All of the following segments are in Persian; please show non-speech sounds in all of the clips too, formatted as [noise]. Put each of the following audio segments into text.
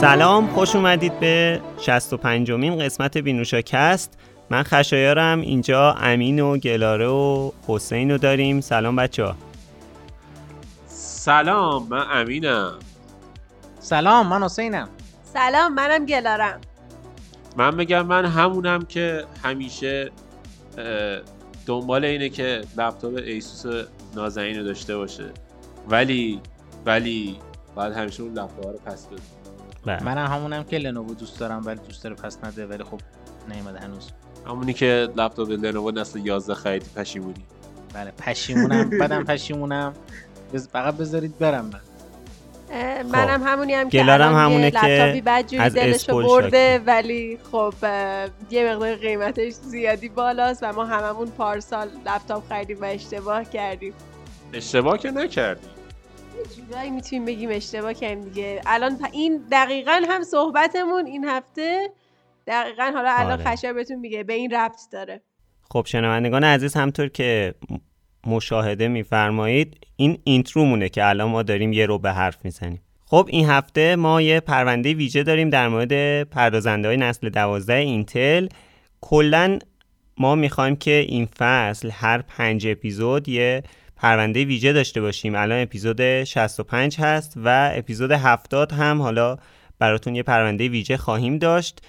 سلام خوش اومدید به 65 مین قسمت بینوشاکست من خشایارم اینجا امین و گلاره و حسین رو داریم. سلام بچه ها سلام من امینم. سلام من حسینم. سلام منم گلارم. من میگم من همونم که همیشه دنبال اینه که لپتاپ ایسوس نازنین رو داشته باشه. ولی ولی باید همیشه اون لپتاپ رو پس بده. منم همونم که لنوو دوست دارم ولی دوست داره پس نده ولی خب نیومده هنوز. همونی که لپتاپ لنوو نسل 11 خریدی پشیمونی. بله پشیمونم بدم پشیمونم. فقط بذارید برم من. منم خب. همونی هم که الان همونه لپتاپی بدجوری دلشو برده ولی خب یه مقدار قیمتش زیادی بالاست و ما هممون پارسال لپتاپ خریدیم و اشتباه کردیم. اشتباه که نکردیم. جورایی می‌تونیم بگیم اشتباه کردیم دیگه. الان این دقیقا هم صحبتمون این هفته. دقیقا حالا الان آره. بهتون میگه به این ربط داره. خب شنوندگان عزیز همطور که مشاهده میفرمایید این اینترو مونه که الان ما داریم یه رو به حرف می‌زنیم. خب این هفته ما یه پرونده ویژه داریم در مورد پردازنده های نسل دوازده اینتل. کلا ما می‌خوایم که این فصل هر پنج اپیزود یه پرونده ویژه داشته باشیم. الان اپیزود 65 هست و اپیزود 70 هم حالا براتون یه پرونده ویژه خواهیم داشت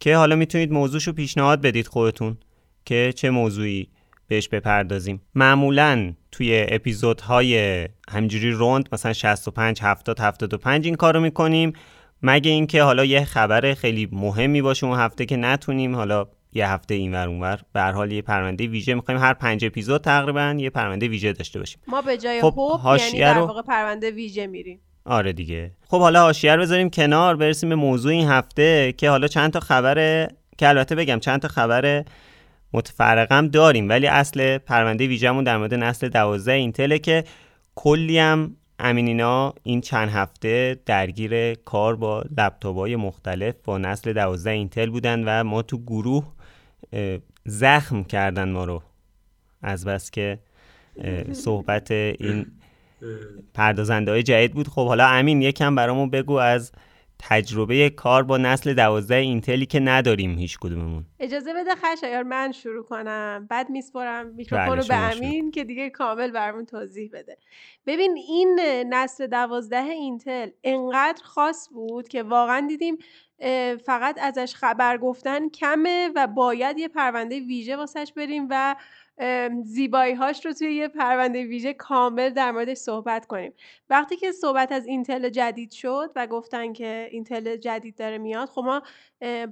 که حالا می‌تونید موضوعشو پیشنهاد بدید خودتون که چه موضوعی بهش بپردازیم. معمولا توی اپیزودهای همجوری روند مثلا 65 70 75 این کارو می‌کنیم. مگه اینکه حالا یه خبر خیلی مهمی باشه اون هفته که نتونیم حالا یه هفته اینور اونور. به هر حال یه پرونده ویژه می‌خوایم. هر پنج اپیزود تقریبا یه پرونده ویژه داشته باشیم. ما به جای خب هوب یعنی در واقع پرونده ویژه میریم. آره دیگه. خب حالا حاشیه رو بذاریم کنار. برسیم به موضوع این هفته که حالا چند تا خبر که البته بگم چند تا خبر متفرقم داریم ولی اصل پرونده ویژه‌مون در مورد نسل 12 اینتله که کلی هم امینینا این چند هفته درگیر کار با لپتاپ‌های مختلف با نسل 12 اینتل بودن و ما تو گروه زخم کردن ما رو. از بس که صحبت این پردازنده های جدید بود. خب حالا امین یکم برامون بگو از تجربه کار با نسل دوازده اینتلی که نداریم هیچ کدوممون. اجازه بده خشایار من شروع کنم. بعد میسپرم میکروفون رو بله، به امین که دیگه کامل برامون توضیح بده. ببین این نسل دوازده اینتل انقدر خاص بود که واقعا دیدیم فقط ازش خبر گفتن کمه و باید یه پرونده ویژه واسش بریم و زیبایی هاش رو توی یه پرونده ویژه کامل در موردش صحبت کنیم. وقتی که صحبت از اینتل جدید شد و گفتن که اینتل جدید داره میاد خب ما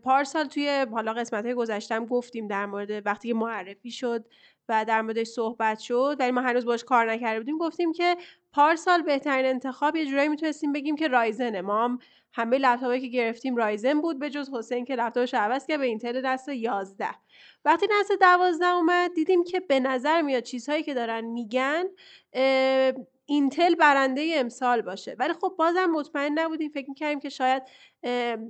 پارسال توی حالا قسمت های گذشتم گفتیم در مورد وقتی که معرفی شد و در موردش صحبت شد ولی ما هنوز باش کار نکرده بودیم. گفتیم که پارسال بهترین انتخاب یه جورایی می‌تونستیم بگیم که رایزنه. ما هم همه لپتاپی که گرفتیم رایزن بود به جز حسین که لپتاپش عوض کرد به اینتل نسل 11 وقتی نسل 12 اومد دیدیم که به نظر میاد چیزهایی که دارن میگن اینتل برنده امسال باشه. ولی خب بازم مطمئن نبودیم فکر می‌کردیم که شاید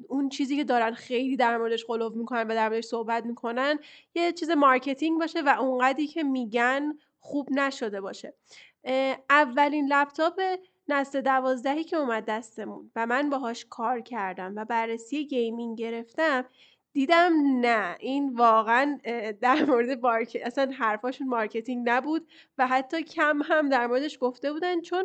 اون چیزی که دارن خیلی در موردش غلو می‌کنن و در موردش صحبت می‌کنن یه چیز marketing باشه و اونقدری که میگن خوب نشده باشه. اولین لپتاپ نسل دوازدهی که اومد دستمون و من باهاش کار کردم و بررسی gaming گرفتم دیدم نه این واقعا در مورد market اصلا حرفاشون marketing نبود و حتی کم هم در موردش گفته بودن چون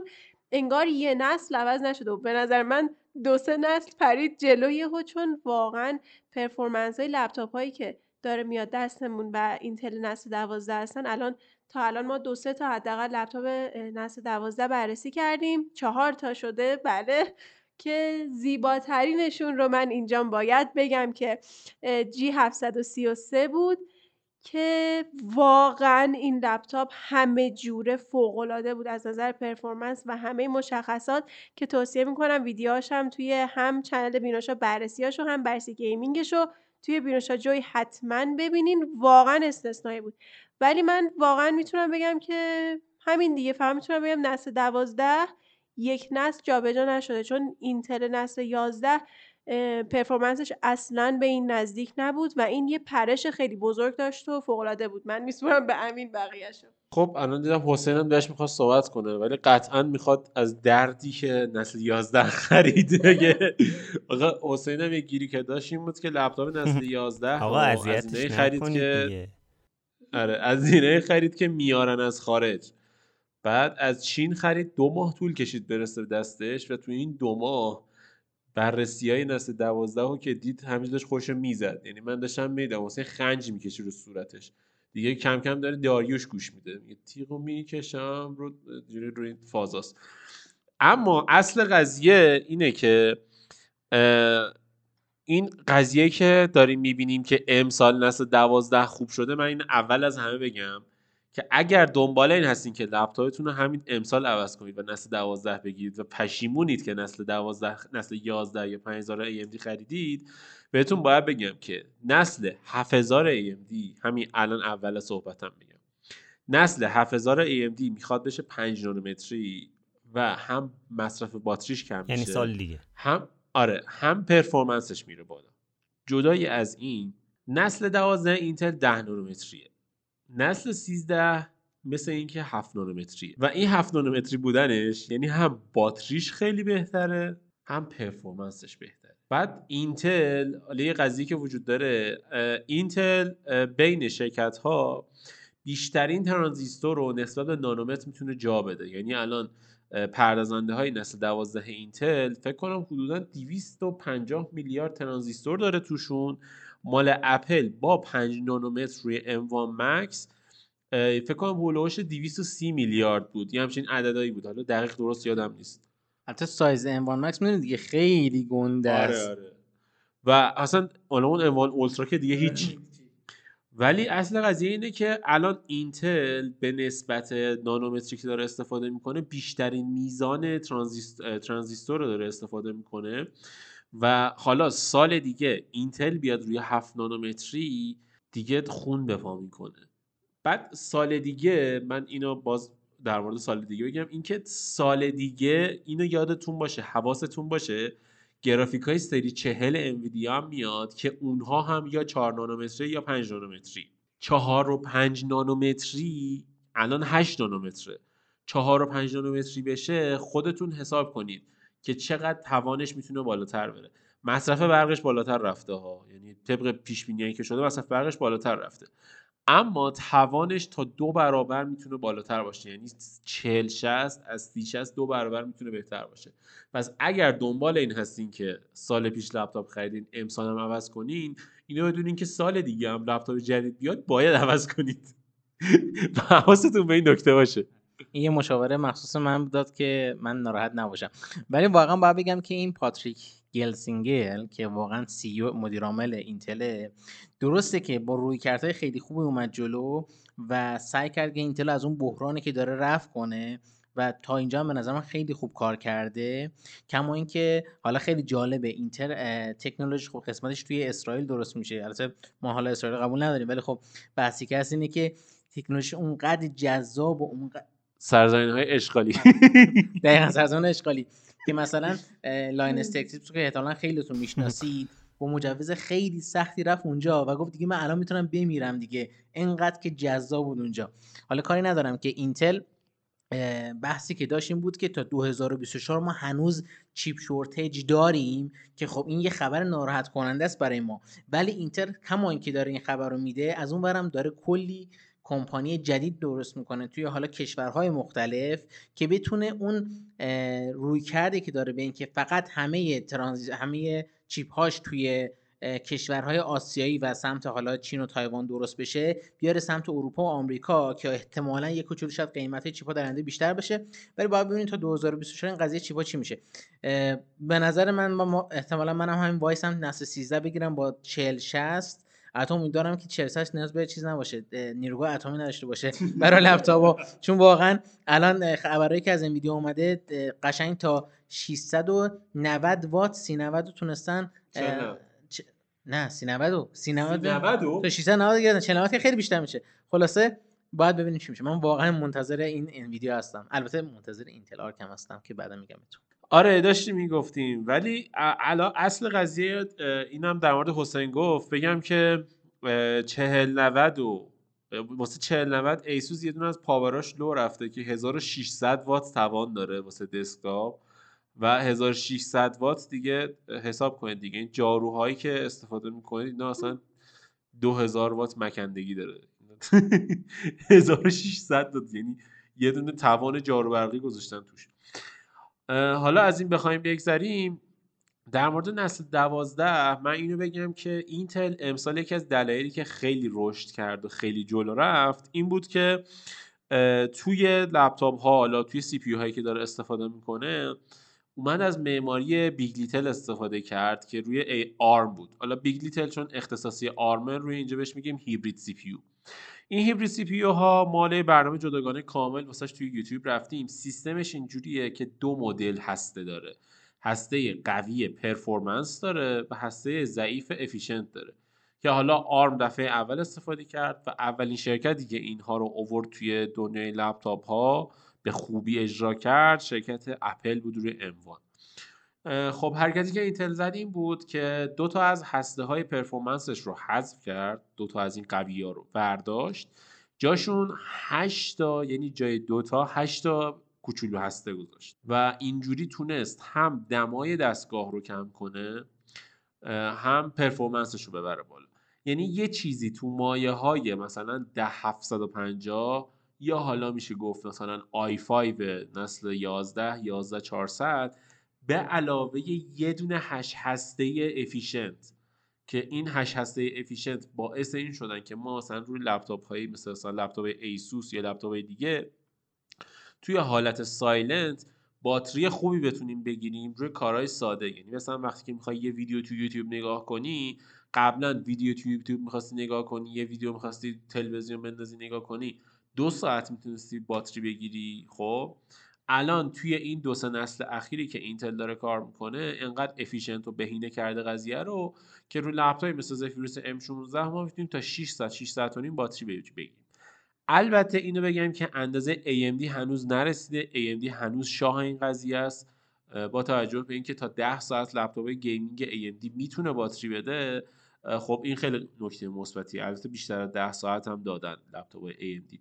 انگار یه نسل عوض نشده و به نظر من دو سه نسل پرید جلو ها چون واقعا performance های لپتاپ هایی که داره میاد دستمون و اینتل نسل دوازده هستن الان تا الان ما دو سه تا حداقل لپتاپ نسل دوازده بررسی کردیم. چهار تا شده بله که زیباترینشون رو من اینجا باید بگم که G733 بود که واقعا این لپتاپ همه جوره فوقالعاده بود از نظر performance و همه مشخصات که توصیه می‌کنم ویدیوهاش هم توی هم channel بیناشا بررسیاشو هم بررسی gaming شو توی بیناشا جوی حتما ببینین. واقعا استثنایی بود. ولی من واقعا می‌تونم بگم که همین دیگه فهم می‌تونم بگم نسل دوازده یک نسل جابجا نشده. چون اینتل نسل 11 پرفورمنسش اصلا به این نزدیک نبود و این یه پرش خیلی بزرگ داشت و فوقالعاده بود. من میسپرم به امین بقیهشو. خب الان دیدم حسین هم داشت می‌خواد صحبت کنه ولی قطعا می‌خواد از دردی که نسل 11 خرید بگه آقا حسین هم یه گیری که داشت این بود که لپتاپ نسل [laughs] 11 آقا خرید که آره از زینه خرید که میارن از خارج. بعد از چین خرید دو ماه طول کشید برسه دستش و تو این دو ماه بررسی های نسل دوازده که دید همیشه داشت خوش می‌زد. یعنی من داشتم میدم واسه خنج می‌کشی رو صورتش. دیگه کم کم داره داریوش گوش میده. یه تیغو می‌کشم رو رو این فازاست. اما اصل قضیه اینه که این قضیه که داریم می‌بینیم که امسال نسل دوازده خوب شده من این اول از همه بگم که اگر دنبال این هستین که لپتاپتون رو همین امسال عوض کنید و نسل 12 بگیرید و پشیمونید که نسل 12 نسل 11 یا 5000 AMD خریدید بهتون باید بگم که نسل 7000 AMD همین الان اول صحبتم بگم نسل 7000 AMD می‌خواد بشه 5 نانومتری و هم مصرف باتریش کم یعنی سال دیگه. هم آره هم پرفورمنسش میره بالا. جدای از این نسل 12 اینتل 10 نانومتریه نسل 13 مثل اینکه 7 نانومتریه و این 7 نانومتری بودنش یعنی هم باتریش خیلی بهتره هم پرفورمنسش بهتره. بعد اینتل یه قضیه که وجود داره اینتل بین شرکت ها بیشترین ترانزیستور رو نسبت به نانومتر می‌تونه جا بده. یعنی الان پردازنده های نسل 12 اینتل فکر کنم حدودا 250 میلیارد ترانزیستور داره توشون. مال اپل با 5 نانومتر روی M1 Max فکر کنم حول و حوش 230 میلیارد بود. یه همچین عددهایی بود. حالا دقیق درست یادم نیست. حتی سایز M1 Max می‌دونی دیگه خیلی گنده آره، است. آره. و اصلا اون M1 اولترا که دیگه هیچی ولی اصل قضیه اینه که الان اینتل به نسبت نانومتری که داره استفاده می‌کنه بیشترین میزان ترانزیستور رو داره استفاده می‌کنه. و حالا سال دیگه اینتل بیاد روی 7 نانومتری دیگه خون بپا می‌کنه. بعد سال دیگه من اینو باز در مورد سال دیگه بگم. اینکه سال دیگه اینو یادتون باشه حواستون باشه گرافیک های سری چهل انویدیا میاد که اونها هم یا 4 نانومتری یا 5 نانومتری. 4 و 5 نانومتری الان 8 نانومتره. 4 و 5 نانومتری بشه خودتون حساب کنید که چقدر توانش می‌تونه بالاتر بره. مصرف برقش بالاتر رفته ها. یعنی طبق پیش بینی که شده مصرف برقش بالاتر رفته. اما توانش تا دو برابر می‌تونه بالاتر باشه. یعنی 40 60 از 30 60 دو برابر می‌تونه بهتر باشه. پس اگر دنبال این هستین که سال پیش لپتاپ خریدین امسال هم عوض کنین اینو بدونین که سال دیگه هم لپتاپ جدید بیاد باید عوض کنید. [laughs] حواستون به این نکته باشه. این یه مشاوره مخصوص من داد که من ناراحت نباشم. ولی واقعا باید بگم که این پاتریک گلسینگر که واقعا CEO مدیر عامل اینتل. درسته که با رویکردای خیلی خوبی اومد جلو و سعی کرد که اینتل از اون بحرانی که داره رفع کنه و تا اینجا هم به نظر من خیلی خوب کار کرده. کما اینکه حالا خیلی جالبه اینتل تکنولوژی خب قسمتش توی اسرائیل درست میشه. البته ما حالا اسرائیل قبول نداریم ولی خب بحثی که هست اینه که تکنولوژی اونقدر جذاب و اونقدر سرزمین های اشغالی. دقیقا سرزمین اشغالی. که مثلا Linus Tech Tips که احتمالا خیلیتون می‌شناسید. با مجوز خیلی سختی رفت اونجا و گفت دیگه من الان می‌تونم بمیرم دیگه. انقدر که جذاب بود اونجا. حالا کاری ندارم که اینتل بحثی که داشت این بود که تا 2024 ما هنوز chip shortage داریم که خب این یه خبر ناراحت کننده است برای ما. ولی اینتل کما اینکه داره این خبر رو میده از اون ورم داره کلی کمپانی جدید درست می‌کنه توی حالا کشورهای مختلف که بتونه اون رویکردی که داره به اینکه فقط همه ترانزیت همه chip هاش توی کشورهای آسیایی و سمت حالا چین و تایوان درست بشه بیاره سمت اروپا و آمریکا که احتمالا یک کوچولو شاید قیمت chip ا در آینده بیشتر بشه. ولی باید ببینید تا 2024 این قضیه چیپا چی میشه. به نظر من با احتمالا منم هم همین وایسم نسل 13 بگیرم با 40 60 حتی امیدوارم که 40 نیاز به چیز نباشه نیروگاه اتمی نداشته باشه [laughs] برای لپتاپ چون واقعا الان خبرایی که از این ویدیو اومده قشنگ تا 690 وات 390 تونستن نه. 390 390 تا 690 گرفتن. 40 که خیلی بیشتر میشه. خلاصه باید ببینیم چی میشه. من واقعا منتظر این این ویدیو هستم. البته منتظر اینتل Arc م هستم که بعدا میگم بهتون. آره داشتیم می‌گفتیم. ولی الان اصل قضیه اینم در مورد حسین گفت. بگم که چهل نود و واسه 40 90 ایسوس یه دونه از power اش لو رفته که 1600 وات توان داره واسه دسکتاپ و 1600 وات دیگه حساب کنید دیگه. این جاروهایی که استفاده می‌کنید اینا اصلا 2000 وات مکندگی داره. [laughs] 1600 وات یعنی یه دونه توان جارو برقی گذاشتن توش. حالا از این بخوایم بگذریم. در مورد نسل دوازده من اینو بگم که اینتل امسال یکی از دلایلی که خیلی رشد کرد و خیلی جلو رفت این بود که توی لپتاپ ها حالا توی CPU هایی که داره استفاده می‌کنه اومد از معماری big little استفاده کرد که روی ای آرم بود. حالا big little چون اختصاصی آرم روی اینجا بهش میگیم hybrid CPU این hybrid CPU ها مال برنامه جداگانه کامل واسش توی یوتیوب رفتیم. سیستمش اینجوریه که دو مدل هسته داره. هسته قوی performance داره و هسته ضعیف efficient داره که حالا آرم دفعه اول استفاده کرد و اولین شرکتی که اینها رو اوورد توی دنیای لپتاپ ها به خوبی اجرا کرد شرکت اپل بود روی M1 خب حرکتی که اینتل زد این بود که دو تا از هسته های performance ش رو حذف کرد دو تا از این قوی ها رو برداشت. جاشون 8 تا یعنی جای دو تا 8 تا کوچولو هسته گذاشت و اینجوری تونست هم دمای دستگاه رو کم کنه هم performance ش رو ببره بالا. یعنی یه چیزی تو مایه های مثلا ده 750 یا حالا میشه گفت مثلا i5 نسل 11 11 400 به علاوه یه دونه هشت هسته efficient که این هشت هسته efficient باعث این شدن که ما مثلا روی لپتاپ هایی مثل مثلا لپتاپ ایسوس یا لپتاپ دیگه توی حالت silent باتری خوبی بتونیم بگیریم روی کارهای ساده. یعنی مثلا وقتی که می‌خوای یه ویدیو تو یوتیوب نگاه کنی قبلا ویدیو تو یوتیوب می‌خواستی نگاه کنی یه ویدیو می‌خواستی تلویزیون بندازی نگاه کنی دو ساعت می‌تونستی باتری بگیری خب؟ الان توی این دو سه نسل اخیری که اینتل داره کار می‌کنه انقدر efficient و بهینه کرده قضیه رو که روی لپتاپ مثل زفیروس M16 ما می‌تونیم تا 6 ساعت 6 ساعت و نیم باتری بگیریم. البته اینو بگم که اندازه AMD هنوز نرسیده. AMD هنوز شاه این قضیه است با توجه به اینکه تا 10 ساعت لپتاپ gaming AMD می‌تونه باتری بده خب این خیلی نکته مثبتی البته بیشتر از 10 ساعت هم دادن لپتاپ AMD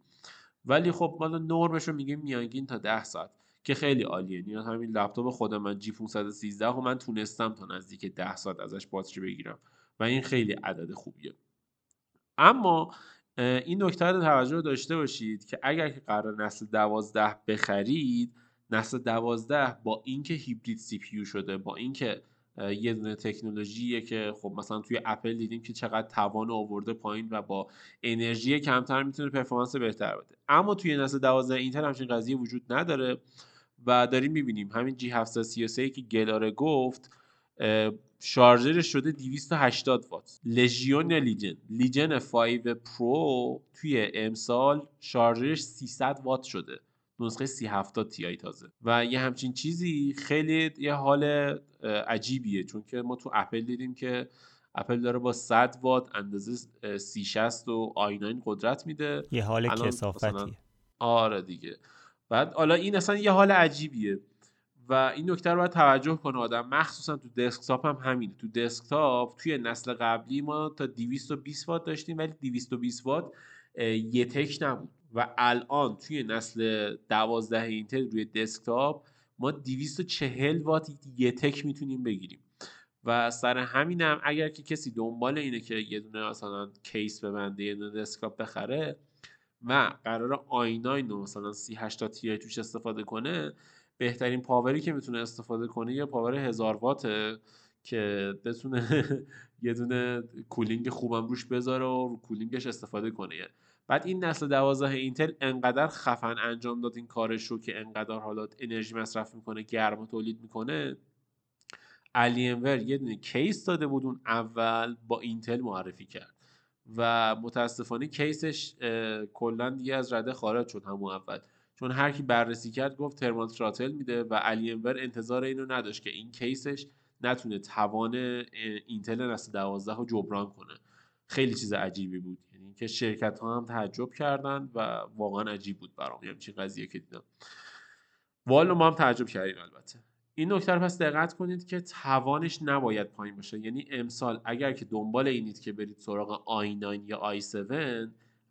ولی خب ما نرمش رو میگیم میانگین تا 10 ساعت که خیلی عالیه. یعنی همین لپتاپ خود من G 513 و من تونستم تا نزدیک 10 ساعت ازش باتری بگیرم و این خیلی عدد خوبیه. اما این نکته رو توجه داشته باشید که اگر که قرار نسل دوازده بخرید نسل دوازده با اینکه hybrid CPU شده با اینکه یه دونه تکنولوژیه که خب مثلا توی اپل دیدیم که چقدر توان آورده پایین و با انرژی کمتر می‌تونه performance بهتر بده. اما توی نسل 12 اینتل همچین قضیه وجود نداره و داریم می‌بینیم همین G 733 که گلاره گفت شارژرش شده 280 وات. لژیون لیجن. لیجن 5 پرو توی امسال شارژرش 300 وات شده. نسخه 3070 Ti تازه. و یه همچین چیزی خیلی یه حال عجیبیه. چون که ما تو اپل دیدیم که اپل داره با 100 وات اندازه 360 و i9 قدرت میده. یه حال کثافتیه. آره دیگه. بعد حالا این اصلا یه حال عجیبیه. و این نکته رو باید توجه کنه آدم. مخصوصا تو دسکتاپ هم همینه. تو دسکتاپ توی نسل قبلی ما تا 220 وات داشتیم ولی 220 وات یه تک نبود. و الان توی نسل 12 اینتل روی دسکتاپ ما 240 وات یه تک می‌تونیم بگیریم. و سر همینم اگر که کسی دنبال اینه که یه دونه مثلا کیس ببنده یه دونه دسکتاپ بخره و قرار i9 مثلا 38 Ti توش استفاده کنه بهترین power ی که می‌تونه استفاده کنه یه power هزار واته که بتونه [laughs] یه دونه cooling خوبم روش بذاره و رو cooling ش استفاده کنه. بعد این نسل دوازده اینتل انقدر خفن انجام داد این کارش رو که انقدر حالا انرژی مصرف می‌کنه گرم تولید می‌کنه. ور یه دونه کیس داده بود اون اول با اینتل معرفی کرد و متاسفانه کیسش کلا دیگه از رده خارج شد همون اول. چون هر کی بررسی کرد گفت ترمال تراتل میده و ور انتظار اینو نداشت که این کیسش نتونه توان اینتل نسل 12 رو جبران کنه. خیلی چیز عجیبی بود. که شرکت ها هم تعجب کردن و واقعا عجیب بود برام. یعنی چی قضیه که دیدم. والا ما هم تعجب کردیم البته. این نکته رو پس دقت کنید که توانش نباید پایین باشه. یعنی امسال اگر که دنبال اینید که برید سراغ i9 یا i7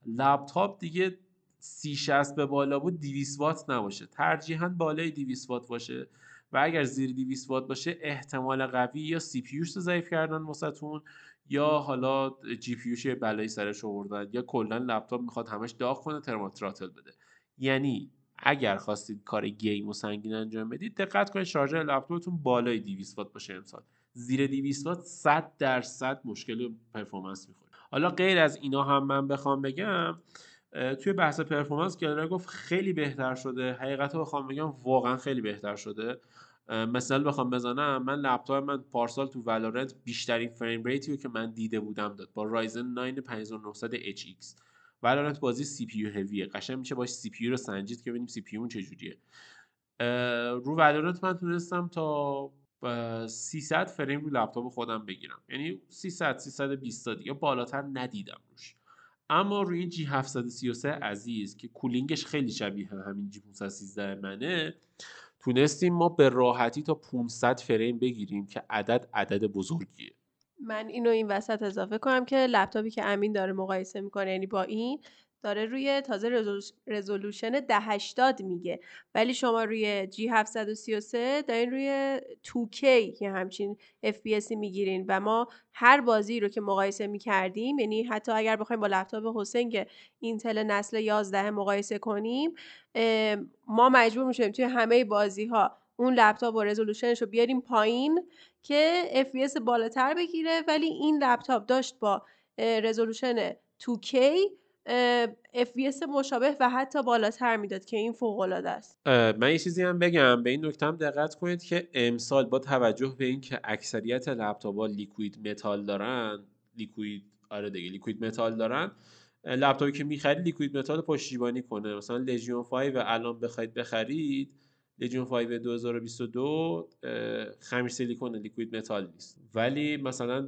لپتاپ دیگه 3060 به بالا بود 200 وات نباشه. ترجیحاً بالای 200 وات باشه و اگر زیر 200 وات باشه احتمال قوی یا CPU رو ضعیف کردن واسهتون. یا حالا GPU یه بلایی سرش آوردن یا کلا لپتاپ می‌خواد همش داغ کنه thermal throttle بده. یعنی اگر خواستید کار game و سنگین انجام بدید دقت کنید شارژر لپتاپتون بالای 200 وات باشه امسال. زیر 200 وات 100 درصد مشکل performance می‌خوره. حالا غیر از اینا هم من بخوام بگم توی بحث performance گلر گفت خیلی بهتر شده. حقیقت رو بخوام بگم واقعا خیلی بهتر شده. مثال بخوام بزنم. من لپتاپ من پارسال تو Valorant بیشترین frame rate ی رو که من دیده بودم داد. با Ryzen 9 5900 HX Valorant بازی CPU heavy ه قشنگ میشه باش CPU رو سنجید که ببینیم CPU چجوریه. رو Valorant من تونستم تا 300 فریم رو لپتاپ خودم بگیرم. یعنی 300 320 دیگه بالاتر ندیدم روش. اما روی جی 733 عزیز که کولینگش خیلی شبیه همین جی 513 منه تونستیم ما به راحتی تا 500 فریم بگیریم که عدد عدد بزرگیه. من اینو این وسط اضافه کنم که لپتاپی که امین داره مقایسه می‌کنه یعنی با این داره روی تازه رزولوشن 1080 میگه. ولی شما روی G733 دارین روی 2K یه همچین FPS می‌گیرین و ما هر بازی رو که مقایسه می‌کردیم یعنی حتی اگر بخوایم با لپتاپ حسین که اینتل نسل 11 مقایسه کنیم ما مجبور میشیم توی همه بازی ها اون لپتاپ و رزولوشنش رو بیاریم پایین که FPS بالاتر بگیره. ولی این لپتاپ داشت با رزولوشن 2K FPS مشابه و حتی بالاتر می‌داد که این فوق العاده است من یه چیزی هم بگم. به این نکته هم دقت کنید که امسال با توجه به اینکه اکثریت لپتاپ ها liquid metal دارن liquid آره دیگه liquid metal دارن لپتاپی که می‌خرید liquid metal پشتیبانی کنه. مثلا Legion 5 و الان بخواید بخرید Legion 5 2022 خمیر سیلیکون liquid metal نیست. ولی مثلا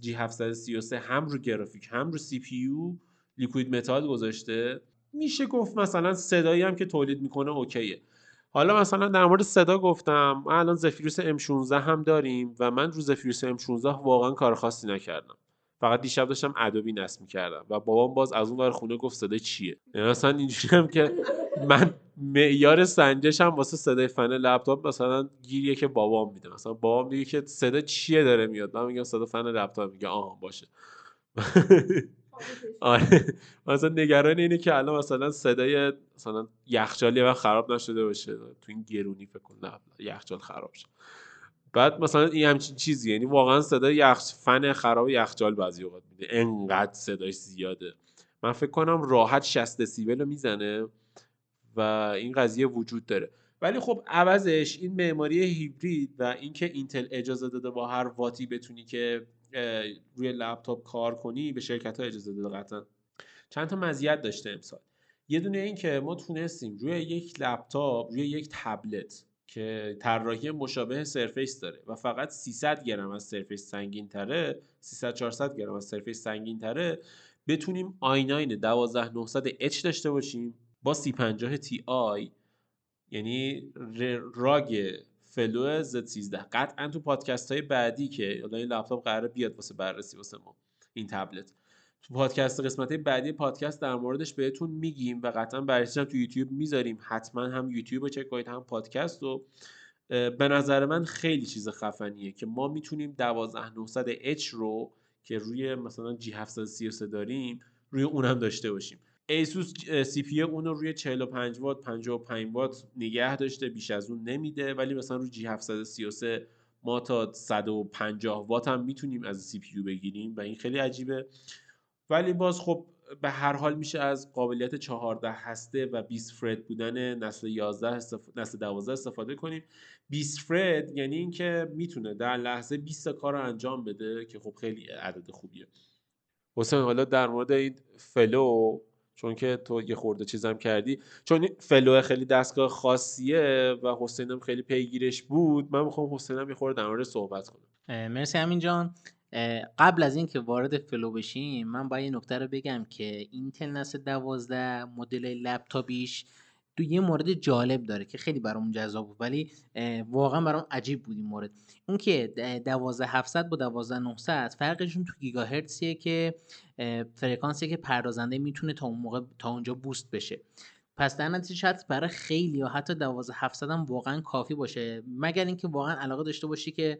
G 733 هم رو گرافیک هم رو CPU liquid metal گذاشته میشه گفت مثلا صدایی هم که تولید می‌کنه okay ه. حالا مثلا در مورد صدا گفتم الان Zephyrus M16 هم داریم و من رو Zephyrus M16 واقعا کار خاصی نکردم. فقط دیشب داشتم ادوبی نصب می‌کردم و بابام باز از اون ور خونه گفت صدای چیه. یعنی مثلا اینجوری هم که من معیار سنجش هم واسه صدای فن لپتاپ مثلا گیریه که بابام میده. مثلا بابام میگه که صدا چیه داره میاد؟ من میگم صدا فن لپتاپ. میگه آها باشه. [laughs] آره. مثلا نگران اینه که الان مثلا صدای مثلا یخچالی و خراب نشده باشه. تو این گرونی فکر کن. نه یخچال خراب شد. بعد مثلا این همچین چیزی یعنی واقعا صدای یخ فن خراب یخچال بعضی اوقات میده. انقدر صداش زیاده. من فکر کنم راحت 60 دسیبل می‌زنه و این قضیه وجود داره. ولی خب عوضش این معماری هیبرید و اینکه اینتل اجازه داده با هر واتی بتونی که روی لپتاپ کار کنی به شرکت ها اجازه داده قطعا. چند تا مزیت داشته امسال. یه دونه این که ما تونستیم روی یک لپتاپ روی یک تبلت که طراحی مشابه سرفیس داره و فقط 300 گرم از سرفیس سنگین تره 300 400 گرم از سرفیس سنگین تره بتونیم i9 12900H داشته باشیم با 3050 Ti یعنی ROG Flow Z13 قطعا تو پادکست های بعدی که حالا این لپتاپ قراره بیاد واسه بررسی واسه ما این تبلت. تو پادکست قسمت بعدی پادکست در موردش بهتون میگیم و قطعا بررسیش تو یوتیوب می‌ذاریم. حتما هم یوتیوب رو چک کنید هم پادکست رو. به نظر من خیلی چیز خفنیه که ما می‌تونیم 12900H رو که روی مثلا G 733 داریم روی اونم داشته باشیم. ایسوس CPU اون رو روی 45 وات 55 وات نگه داشته بیش از اون نمیده. ولی مثلا روی G 733 ما تا 150 وات هم می‌تونیم از CPU بگیریم و این خیلی عجیبه. ولی باز خب به هر حال میشه از قابلیت 14 هسته و 20 thread بودن نسل 11 نسل 12 استفاده کنیم. 20 thread یعنی اینکه می‌تونه در لحظه 20 کار رو انجام بده که خب خیلی عدد خوبیه. حسین حالا در مورد این Flow چون که تو یه خورده چیزم کردی. چون Flow خیلی دستگاه خاصیه و حسینم خیلی پیگیرش بود. من می‌خوام حسینم یه خورده در مورد صحبت کنم. مرسی همین جان. قبل از اینکه وارد Flow بشیم من باید یه نکته رو بگم که اینتل نسل دوازده مدل لپتاپیش دو یه مورد جالب داره که خیلی برامون جذاب بود ولی واقعا برام عجیب بود این مورد. اون که 12700 با 12900 فرقشون تو گیگاهرتزیه که فرکانسیه که پردازنده می‌تونه تا اون موقع تا اونجا بوست بشه. پس در نتیجه شاید برای خیلی یا حتی 12700 هم واقعا کافی باشه. مگر اینکه واقعا علاقه داشته باشی که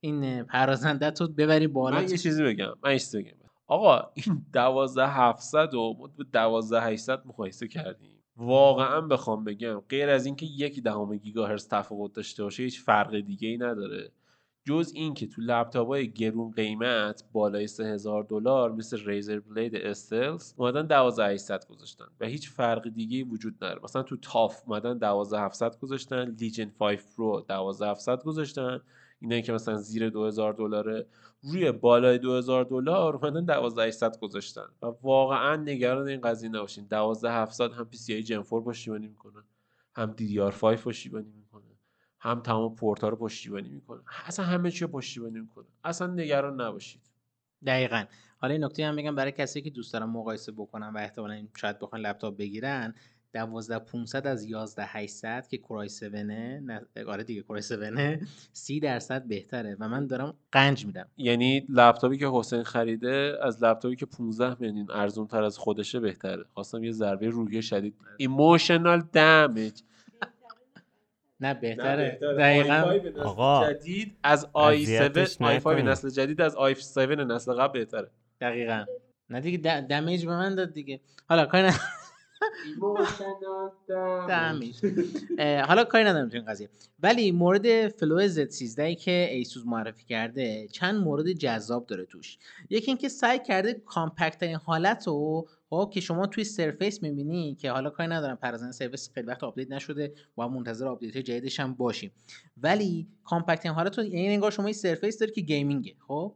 این پردازنده تو ببری بالا من یه چیزی بگم من یه چیزی بگم. آقا این 12700 و با 12800 مقایسه کردیم. واقعا بخوام بگم غیر از اینکه یک دهم گیگاهرتز تفاوت داشته باشه هیچ فرق دیگه ای نداره. جز اینکه تو لپتاپ های گرون قیمت بالای 3000 دلار مثل Razer Blade Stealth اومدن 12800 گذاشتن و هیچ فرق دیگه ای وجود نداره. مثلا تو TUF اومدن 12700 گذاشتن Legion 5 Pro 12700 گذاشتن. اینا که مثلا زیر 2000 دلاره. روی بالای 2000 دلار اومدن 12800 گذاشتن. و واقعا نگران این قضیه نباشین. 12700 هم PCIe Gen 4 پشتیبانی می‌کنه. هم DDR5 پشتیبانی می‌کنه. هم تمام پورت ها رو پشتیبانی می‌کنه. اصلا همه چی پشتیبانی می‌کنه. اصلا نگران نباشید. دقیقا. حالا این نکته هم بگم برای کسی که دوست دارن مقایسه بکنن و احتمالا شاید بخوان لپتاپ بگیرن 12500 از 11800 که Core i7 نه آره دیگه Core i7 30 درصد بهتره و من دارم قنج میدم. یعنی لپتاپی که حسین خریده از لپتاپی که 15 میلیون ارزون تر از خودشه بهتره. خواستم یه ضربه روحی شدید. emotional damage نه بهتره. دقیقاً. آقا جدید از i7 i5 نسل جدید از i7 نسل قبل بهتره. دقیقاً. نه دیگه damage به من داد دیگه. حالا کاری حالا کاری ندارم تو این قضیه. ولی مورد Flow Z13 که ایسوس معرفی کرده چند مورد جذاب داره توش. یکی اینکه سعی کرده compact این حالت رو خب که شما توی سرفیس می‌بینی که حالا کاری ندارم پرازن سرفیس خیلی وقت آپدیت نشده و منتظر آپدیت جدیدش هم باشیم. ولی compact این حالت رو یعنی انگار شما این Surface داره که gaming ه خب؟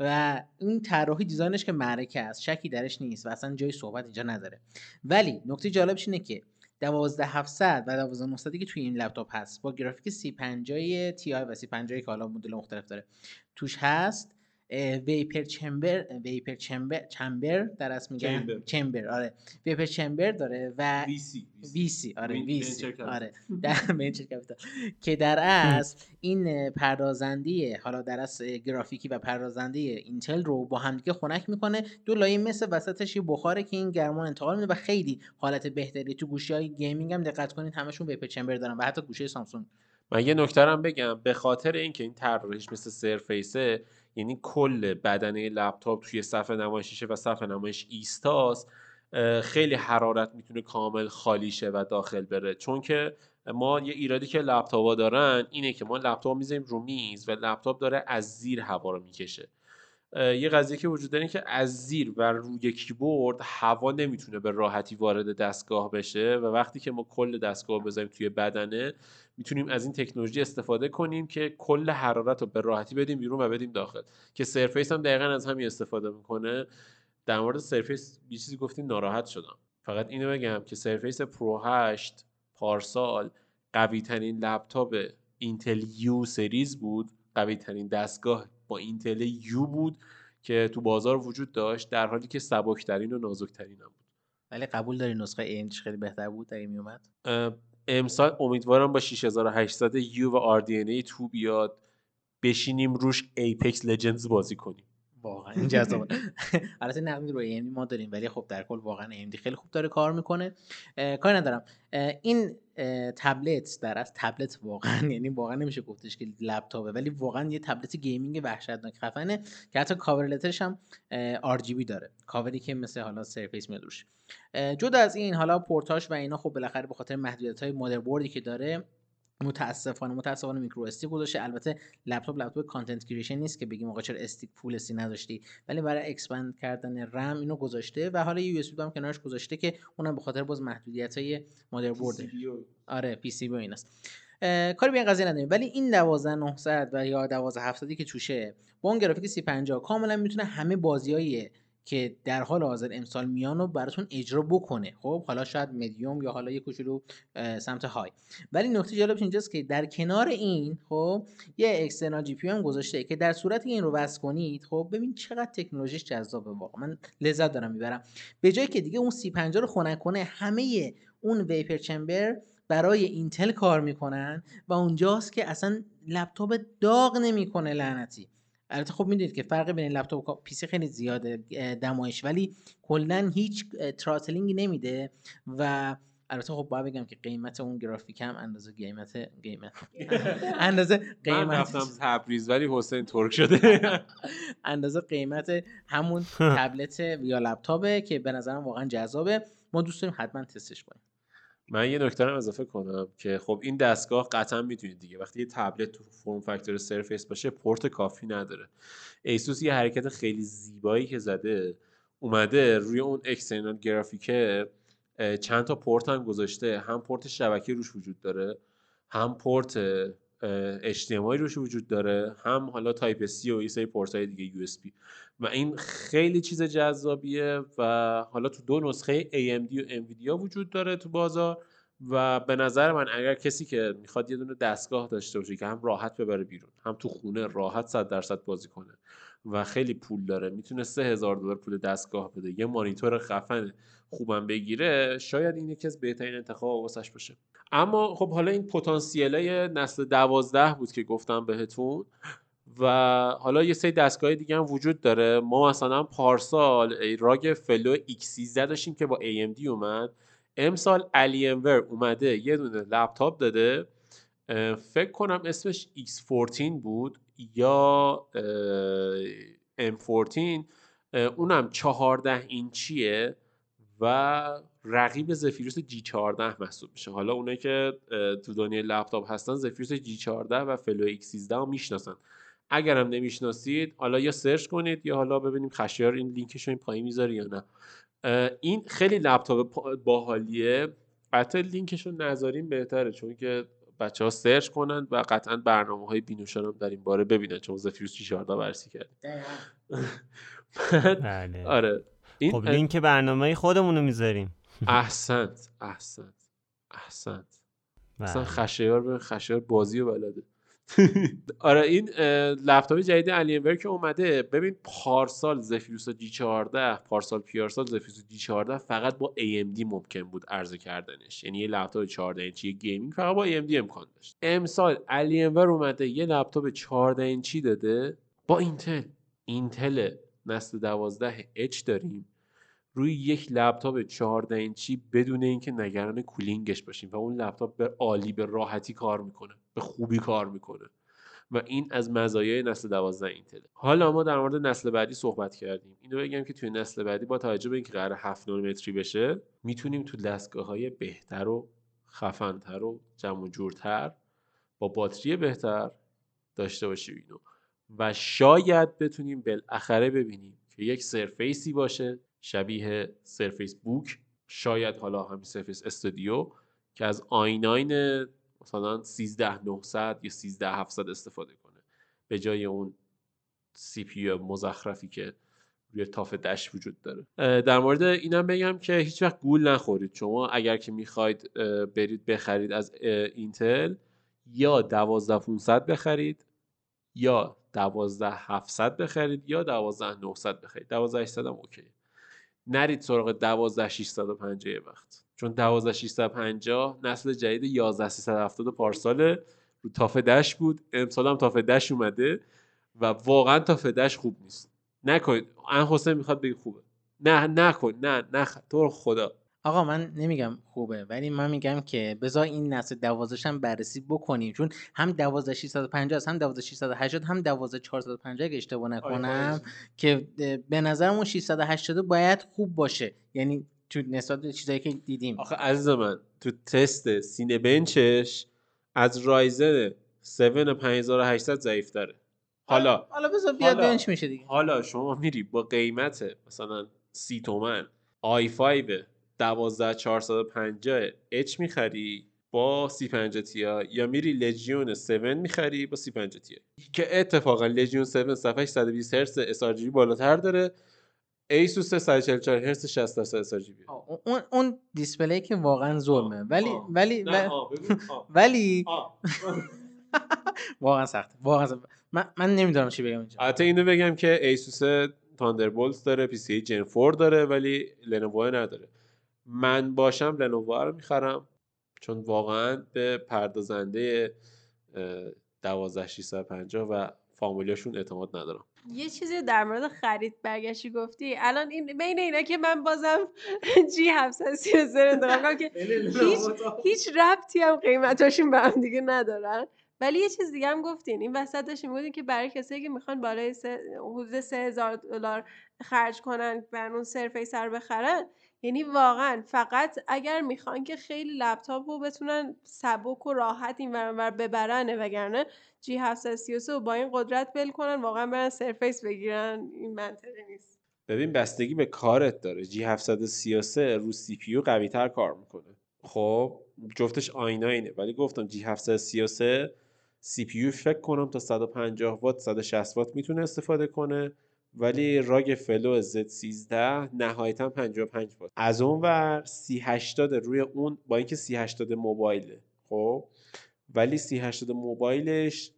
و این طراحی design ش که معرکه است شکی درش نیست و اصلا جای صحبت اینجا نداره. ولی نکته جالبش اینه که 12700 و 12900 که توی این لپتاپ هست با گرافیک 3050 Ti و 3050 که حالا مدل مختلف داره توش هست. vapor chamber vapor chamber chamber در اسم میگن chamber. آره. vapor chamber داره و VC وی سی. آره وی سی آره. در [laughs] venture capital که در اصل این پردازنده حالا در اصل گرافیکی و پردازنده اینتل رو با همدیگه خنک می‌کنه. دو لایه مثل وسطش یه بخاره که این گرمان انتقال میده و خیلی حالت بهتری. تو گوشی های gaming هم دقت کنید همشون vapor chamber دارن و حتی گوشی سامسونگ. من یه نکته بگم. به خاطر اینکه این طراحیش مثل Surface ه یعنی کل بدنه لپتاپ توی صفحه نمایشیشه و صفحه نمایش ایستاست خیلی حرارت می‌تونه کامل خالی شه و داخل بره. چون که ما یه ایرادی که لپتاپ دارن اینه که ما لپتاپ می‌ذاریم رو میز و لپتاپ داره از زیر هوا رو می‌کشه. یه قضیه که وجود داره که از زیر و روی کیبورد هوا نمی‌تونه به راحتی وارد دستگاه بشه و وقتی که ما کل دستگاه بذاریم توی بدنه می‌تونیم از این تکنولوژی استفاده کنیم که کل حرارت رو به راحتی بدیم بیرون و بدیم داخل. که سرفیس هم دقیقا از همین استفاده می‌کنه. در مورد Surface یه چیزی گفتیم ناراحت شدم. فقط اینو بگم که Surface Pro 8 پارسال قوی ترین لپتاپ اینتل U series بود. قوی ترین دستگاه با اینتل U بود که تو بازار وجود داشت در حالی که سبکترین و نازکترین هم بود. ولی قبول داری نسخه اینچ خیلی بهتر بود اگه میومد امسال امیدوارم با 6800 U و RDNA two بیاد بشینیم روش Apex Legends بازی کنیم. واقعا. این [laughs] جذابه. البته نقدی رو AMD ما داریم ولی خب در کل واقعا AMD خیلی خوب داره کار می‌کنه. کاری ندارم. این تبلت در از تبلت واقعا یعنی واقعا نمیشه گفتش که لپتاپه ولی واقعا یه تبلت gaming وحشتناک خفنه که حتی cover leather ش هم RGB داره. کاوری که مثل حالا Surface میاد روش. جدا از این حالا پورتاش و اینا خب بالاخره به خاطر محدودیت های مادربردی که داره متاسفانه متاسفانه micro SD گذاشته. البته لپتاپ لپتاپ content creation نیست که بگیم آقا چرا SD full size نداشتی. ولی برای expand کردن رم اینو گذاشته و حالا USB هم کنارش گذاشته که اونم به خاطر باز محدودیت های مادربرد آره PCB ایناست. کاری به این قضیه نداریم. ولی این 12900 و یا 12700 که توشه با اون گرافیک 3050 کاملا می‌تونه همه بازیایی که در حال حاضر امسال میان رو براتون اجرا بکنه. خب حالا شاید مدیوم یا حالا یه کوچولو سمت high ولی نکته جالبش اینجاست که در کنار این خب یه external GPU هم گذاشته که در صورتی که این رو وصل کنید خب ببین چقدر تکنولوژیش جذابه واقعا. من لذت دارم می‌برم. به جایی که دیگه اون سی 50 رو خنک کنه همه اون vapor chamber برای اینتل کار می‌کنن و اونجاست که اصلا لپتاپ داغ نمی‌کنه لعنتی. البته خب می‌دونید که فرق بین لپتاپ و PC خیلی زیاده دمایش ولی کلا هیچ تراتلینگی نمیده و البته خب باید بگم که قیمت اون گرافیک هم اندازه قیمت قیمت [laughs] اندازه قیمت من رفتم تبریز ولی حسین ترک شده. [laughs] اندازه قیمت همون [laughs] تبلت یا لپتاپه که به نظرم واقعا جذابه. ما دوست داریم حتما تستش کنیم. من یه نکته هم اضافه کنم که خب این دستگاه قطعا می‌تونید دیگه. وقتی یه تبلت تو فرم فاکتور سرفیس باشه پورت کافی نداره. ایسوس یه حرکت خیلی زیبایی که زده اومده روی اون external گرافیکه چند تا پورت هم گذاشته. هم پورت شبکه روش وجود داره هم پورت HDMI روش وجود داره هم حالا Type C و سری پورت های دیگه USB و این خیلی چیز جذابیه و حالا تو دو نسخه AMD و NVIDIA وجود داره تو بازار و به نظر من اگر کسی که می‌خواد یه دونه دستگاه داشته باشه که هم راحت ببره بیرون هم تو خونه راحت صد درصد بازی کنه و خیلی پول داره. می‌تونه سه هزار دلار پول دستگاه بده. یه مانیتور خفن خوبم بگیره شاید این یکی از بهترین انتخاب واسش باشه. اما خب حالا این پتانسیل نسل دوازده بود که گفتم بهتون. و حالا یه سری دستگاه دیگه هم وجود داره. ما مثلا پارسال راگ فلو X13 داشتیم که با AMD اومد. امسال ور اومده یه دونه لپتاپ داده. فکر کنم اسمش X14 بود. یا M14 اونم 14 اینچیه و رقیب Zephyrus G 14 محسوب میشه. حالا اونایی که تو دنیای لپتاپ هستن Zephyrus G 14 و Flow X 13 رو می‌شناسن. هم نمی‌شناسید حالا یا سرچ کنید یا حالا ببینیم خشیار این لینکش رو این پایین می‌ذاره یا نه. این خیلی لپتاپ باحالیه. قطعا لینکش رو نذاریم بهتره چون که بچه ها سرچ کنن و قطعا برنامه های بینوشان هم در این باره ببینن چون Zephyrus G 14 بررسی کرد [laughs] بله. آره این خب لینک برنامه خودمون رو می‌ذاریم. [laughs] احسنت احسنت احسنت. اصلا بله. خشیار به خشیار بازی رو بلده. [laughs] آره این لپتاپ جدید علی که اومده. ببین پارسال Zephyrus G 14 پارسال پیارسال Zephyrus G 14 فقط با AMD ممکن بود عرضه کردنش. یعنی یه لپتاپ 14 اینچی gaming فقط با AMD امکان داشت. امسال علی اومده یه لپتاپ 14 اینچی داده با اینتل. اینتل نسل 12 H داریم. روی یک لپتاپ 14 اینچی بدون اینکه نگران cooling ش باشیم و اون لپتاپ به عالی به راحتی کار می‌کنه. به خوبی کار می‌کنه. و این از مزایای نسل 12 اینتل حالا ما در مورد نسل بعدی صحبت کردیم. اینو بگم که توی نسل بعدی با توجه به اینکه قرار 7 نانومتری بشه می‌تونیم تو دستگاه های بهتر و خفنتر و جمع و جورتر با باتری بهتر داشته باشیم اینو. و شاید بتونیم بالاخره ببینیم که یک سرفیسی باشه شبیه سرفیس بوک شاید حالا همین سرفیس استودیو که از آیناین مثلا 13900 یا 13700 استفاده کنه. به جای اون سی پی مزخرفی که روی تاف دش وجود داره. در مورد اینم بگم که هیچ وقت گول نخورید. شما اگر که می‌خواید برید بخرید از اینتل یا 12500 بخرید یا 12700 بخرید یا 12900 بخرید. 12800 هم okay نرید سراغ 12650 وقت. چون 12650 نسل جدید 11370 پارسال رو TUF Dash بود. امسال هم TUF Dash اومده و واقعا TUF Dash خوب نیست. نکنید ان حسین می‌خواد بگی خوبه. نه نکن. نه نه تو خدا. آقا من نمیگم خوبه ولی من میگم که بذار این نسل 12 هم بررسی بکنیم. چون هم 12650 است هم 12680 هم 12450 اگه اشتباه نکنم که به نظرمون 680 باید خوب باشه. یعنی تو نسبت به چیزایی که دیدیم. آخه عزیز من تو تست سینه بنچش از رایزن 7 5800 ضعیف داره حالا. حالا بذار بیاد بنچ میشه دیگه. حالا شما میری با قیمت مثلا 30 تومن i5 12450 اچ می‌خری با سی 50 تی یا میری لژیون 7 می‌خری با سی 50 تی که اتفاقا لژیون 7 صفحه 120 هرتز اس بالاتر داره. ایسوس 144 هرتز 60 درصد جی بی اون اون دیسپلی که واقعا ظلمه. ولی ولی [laughs] ولی [laughs] واقعا سخته واقعا من, من نمی‌دونم چی بگم اینجا. البته اینو بگم که ایسوس تاندربولت داره پی سی جن 4 داره ولی لنوو نداره. من باشم لنوو رو می‌خرم. چون واقعا به پردازنده 12650 و فامیلیاشون اعتماد ندارم. یه چیزی در مورد خرید برگشتی گفتی. الان این بین اینا که من بازم جی 733 انتخاب که [laughs] هیچ هیچ ربطی هم قیمتاشون به هم دیگه ندارن. ولی یه چیز دیگه هم گفتین. این وسط داشتیم بودین که برای کسایی که می‌خوان بالای حدود 3000 دلار خرج کنن بر اون Surface رو بخرن یعنی واقعا فقط اگر می‌خوان که خیلی لپتاپ رو بتونن سبک و راحت این ور ببرن وگرنه G 733 و با این قدرت ول کنن واقعا برن Surface بگیرن این منطقی نیست. ببین بستگی به کارت داره. G 733 رو CPU قوی تر کار می‌کنه. خب جفتش آینا اینه. ولی گفتم G 733 CPU فکر کنم تا 150 وات 160 وات می‌تونه استفاده کنه. ولی ROG Flow Z 13 نهایتا 55 وات از اون ور 3080 روی اون با اینکه 3080 موبایله خب؟ ولی 3080 موبایلش